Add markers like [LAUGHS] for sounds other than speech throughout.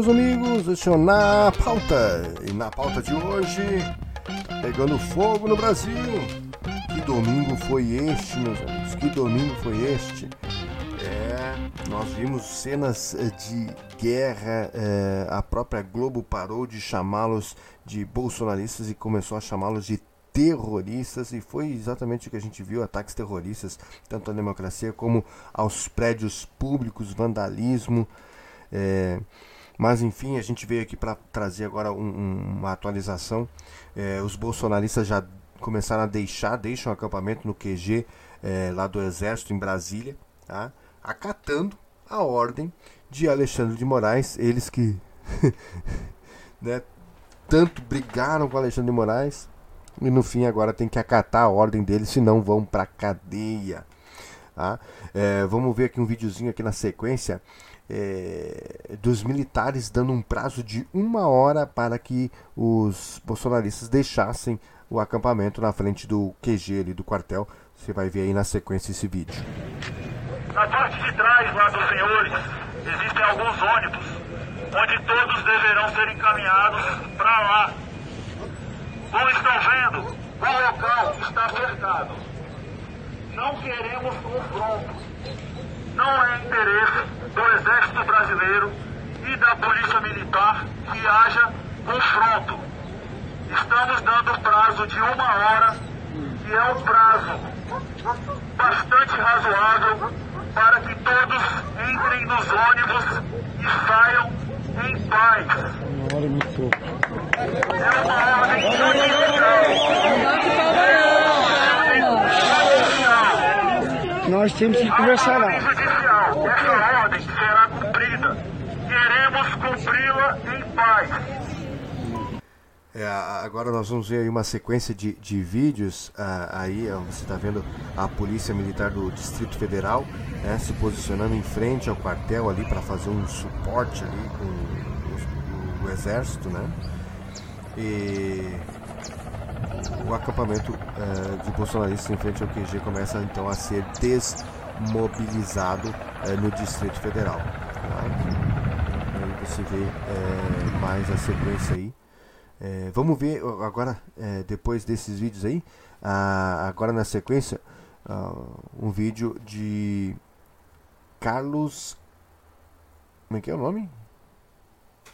meus amigos, este é o Na Pauta. E na pauta de hoje, tá pegando fogo no Brasil. Que domingo foi este, meus amigos? Que domingo foi este? É, nós vimos cenas eh, de guerra. É, a própria Globo parou de chamá-los de bolsonaristas e começou a chamá-los de terroristas e foi exatamente o que a gente viu, ataques terroristas tanto à democracia como aos prédios públicos, vandalismo, é, mas enfim, a gente veio aqui para trazer agora um, um, uma atualização. É, os bolsonaristas já começaram a deixar, deixam o acampamento no QG é, lá do Exército em Brasília, tá? acatando a ordem de Alexandre de Moraes, eles que [LAUGHS] né, tanto brigaram com Alexandre de Moraes e no fim agora tem que acatar a ordem deles, senão vão para cadeia. Tá? É, vamos ver aqui um videozinho aqui na sequência é, dos militares dando um prazo de uma hora para que os bolsonaristas deixassem o acampamento na frente do QG ali do quartel. Você vai ver aí na sequência esse vídeo. Na parte de trás lá dos senhores existem alguns ônibus onde todos deverão ser encaminhados para lá. Como estão vendo, o local está cercado. Não queremos confronto não é interesse do Exército Brasileiro e da Polícia Militar que haja confronto. Estamos dando prazo de uma hora, que é um prazo bastante razoável para que todos entrem nos ônibus e saiam em paz. É. É uma ordem Nós temos que conversar lá. Essa ordem será cumprida. Queremos cumpri-la em paz. É, agora nós vamos ver aí uma sequência de, de vídeos. Ah, aí você está vendo a Polícia Militar do Distrito Federal né, se posicionando em frente ao quartel ali para fazer um suporte ali com o, o, Exército, né? E o acampamento uh, de bolsonaristas em frente ao QG começa então a ser des mobilizado é, no Distrito Federal. Tá? Aí você vê é, mais a sequência aí. Vamos ver agora, depois desses vídeos aí, agora na sequência, um vídeo de Carlos. Como é que é o nome?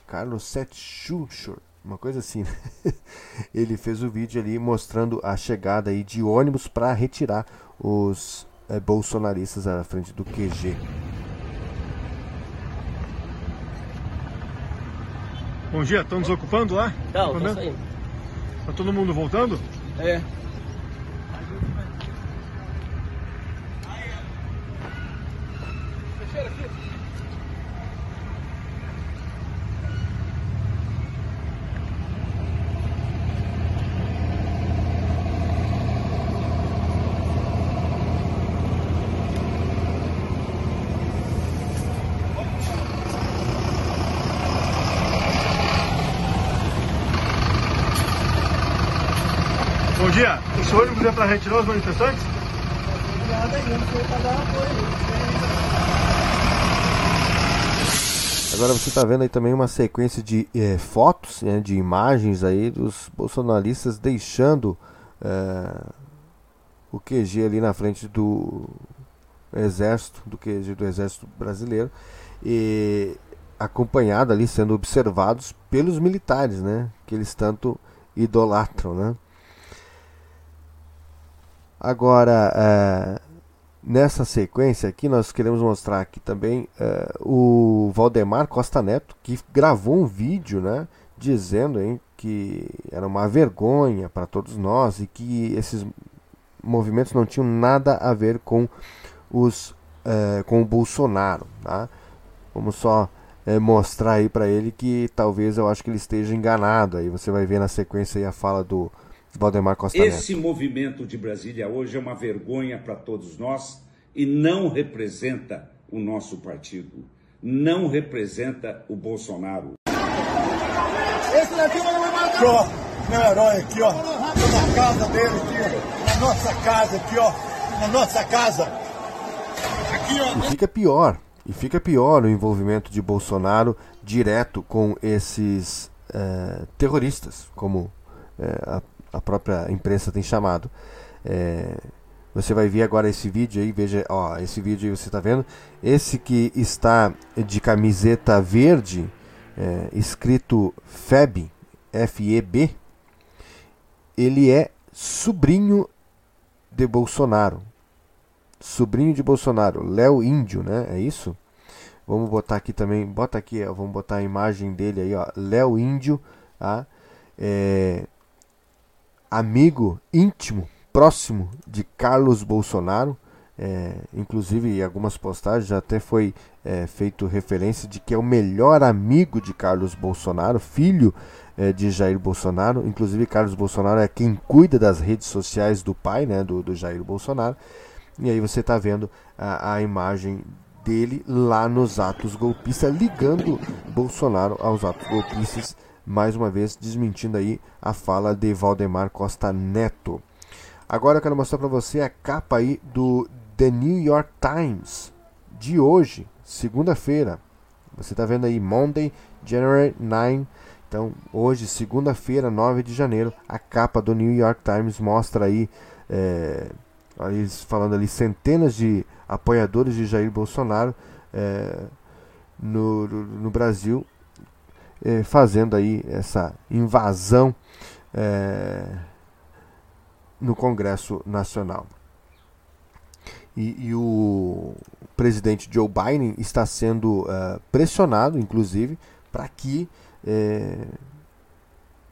Carlos Setchuchur, uma coisa assim. Né? [LAUGHS] Ele fez o vídeo ali mostrando a chegada aí de ônibus para retirar os é, bolsonaristas à frente do QG. Bom dia, estão nos ocupando lá? Não, tá saindo. Tá todo mundo voltando? É. dia. Esse ônibus é para retirar os manifestantes? Agora você está vendo aí também uma sequência de é, fotos, né, de imagens aí dos bolsonaristas deixando é, o QG ali na frente do exército, do QG do exército brasileiro e acompanhado ali sendo observados pelos militares, né, que eles tanto idolatram, né? Agora, é, nessa sequência aqui, nós queremos mostrar aqui também é, o Valdemar Costa Neto, que gravou um vídeo né, dizendo hein, que era uma vergonha para todos nós e que esses movimentos não tinham nada a ver com, os, é, com o Bolsonaro. Tá? Vamos só mostrar aí para ele que talvez eu acho que ele esteja enganado. Aí você vai ver na sequência a fala do Valdemar Costa Esse Neto. movimento de Brasília hoje é uma vergonha para todos nós e não representa o nosso partido, não representa o Bolsonaro. Esse daqui é o ó, meu herói aqui, ó, na casa dele aqui, na nossa casa aqui, ó, na nossa casa. Aqui, ó. E fica pior E fica pior o envolvimento de Bolsonaro direto com esses é, terroristas, como é, a, a, própria imprensa tem chamado. É, você vai ver agora esse vídeo aí, veja, ó, esse vídeo aí você está vendo. Esse que está de camiseta verde, é, escrito FEB, F-E-B, ele é sobrinho de Bolsonaro. Sobrinho de Bolsonaro, Léo Índio, né? É isso? Vamos botar aqui também, bota aqui, ó, vamos botar a imagem dele aí, ó, Léo Índio, tá? É, amigo íntimo, próximo de Carlos Bolsonaro, é, inclusive em algumas postagens já até foi é, feito referência de que é o melhor amigo de Carlos Bolsonaro, filho é, de Jair Bolsonaro. Inclusive, Carlos Bolsonaro é quem cuida das redes sociais do pai, né, do, do Jair Bolsonaro. E aí você está vendo a, a imagem dele lá nos atos golpistas, ligando Bolsonaro aos atos golpistas, mais uma vez desmentindo aí a fala de Valdemar Costa Neto. Agora eu quero mostrar para você a capa aí do The New York Times de hoje, segunda-feira. Você está vendo aí Monday, January 9 então, hoje, segunda-feira, 9 de janeiro, a capa do New York Times mostra aí, é, falando ali, centenas de apoiadores de Jair Bolsonaro é, no, no, Brasil, é, fazendo aí essa invasão é, no Congresso Nacional. E, e, o presidente Joe Biden está sendo uh, pressionado, inclusive, para que é,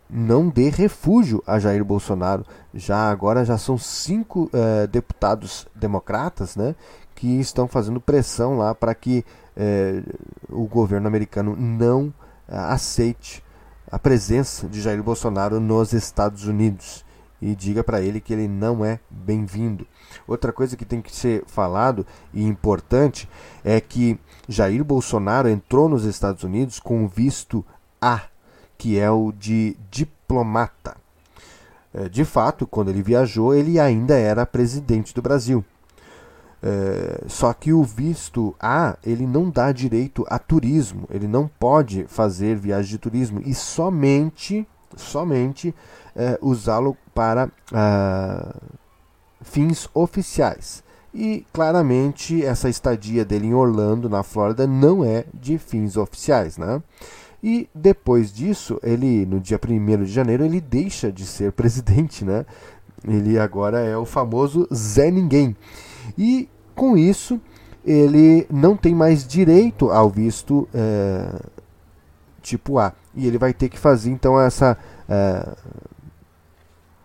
não dê refúgio a Jair Bolsonaro. Já agora já são cinco é, deputados democratas, né, que estão fazendo pressão lá para que é, o governo americano não aceite a presença de Jair Bolsonaro nos Estados Unidos e diga para ele que ele não é bem-vindo. Outra coisa que tem que ser falado e importante é que Jair Bolsonaro entrou nos Estados Unidos com visto a, que é o de diplomata. É, de fato, quando ele viajou, ele ainda era presidente do Brasil. É, só que o visto A ele não dá direito a turismo, ele não pode fazer viagem de turismo e somente, somente é, usá-lo para ah, fins oficiais. E claramente essa estadia dele em Orlando, na Flórida, não é de fins oficiais, né? E depois disso, ele no dia 1 de janeiro, ele deixa de ser [LAUGHS] presidente, né? Ele agora é o famoso Zé Ninguém. E com isso, ele não tem mais direito ao visto é, tipo A. E ele vai ter que fazer então essa é,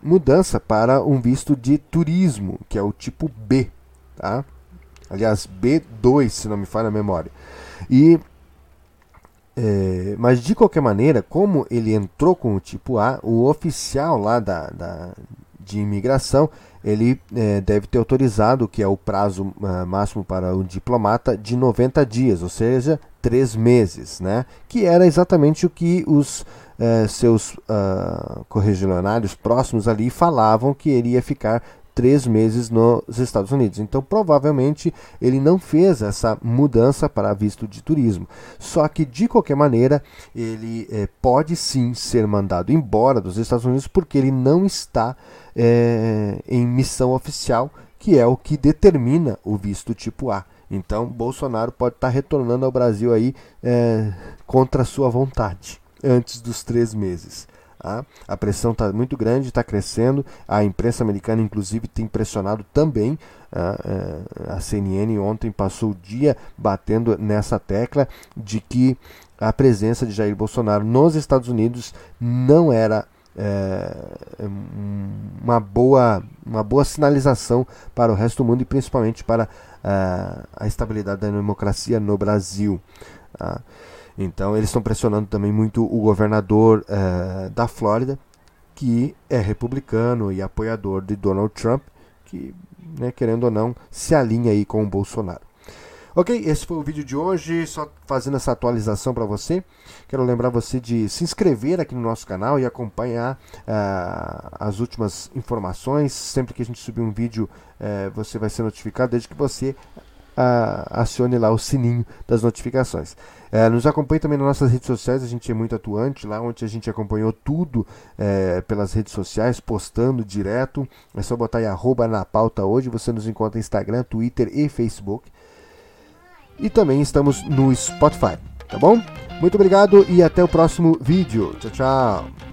mudança para um visto de turismo, que é o tipo B. Tá? Aliás, B2, se não me falha a memória. E é, mas de qualquer maneira, como ele entrou com o tipo A, o oficial lá da, da de imigração ele é, deve ter autorizado, que é o prazo uh, máximo para o diplomata, de 90 dias, ou seja, três meses, né? que era exatamente o que os uh, seus uh, próximos ali falavam que iria ficar três meses nos Estados Unidos. Então, provavelmente, ele não fez essa mudança para visto de turismo. Só que, de qualquer maneira, ele é, pode sim ser mandado embora dos Estados Unidos porque ele não está é, em missão oficial, que é o que determina o visto tipo A. Então, Bolsonaro pode estar retornando ao Brasil aí é, contra sua vontade, antes dos três meses. Tá? A pressão está muito grande, está crescendo. A imprensa americana, inclusive, tem pressionado também. Tá? É, a CNN ontem passou o dia batendo nessa tecla de que a presença de Jair Bolsonaro nos Estados Unidos não era é, uma, boa, uma boa sinalização para o resto do mundo e principalmente para é, a estabilidade da democracia no Brasil. Tá? Então eles estão pressionando também muito o governador uh, da Flórida, que é republicano e apoiador de Donald Trump, que, né, querendo ou não, se alinha aí com o Bolsonaro. Ok, esse foi o vídeo de hoje, só fazendo essa atualização para você. Quero lembrar você de se inscrever aqui no nosso canal e acompanhar uh, as últimas informações. Sempre que a gente subir um vídeo, uh, você vai ser notificado, desde que você acione lá o sininho das notificações. É, nos acompanhe também nas nossas redes sociais, a gente é muito atuante lá, onde a gente acompanhou tudo é, pelas redes sociais, postando direto. É só botar aí arroba na pauta hoje, você nos encontra no Instagram, Twitter e Facebook. E também estamos no Spotify, tá bom? Muito obrigado e até o próximo vídeo. Tchau, tchau.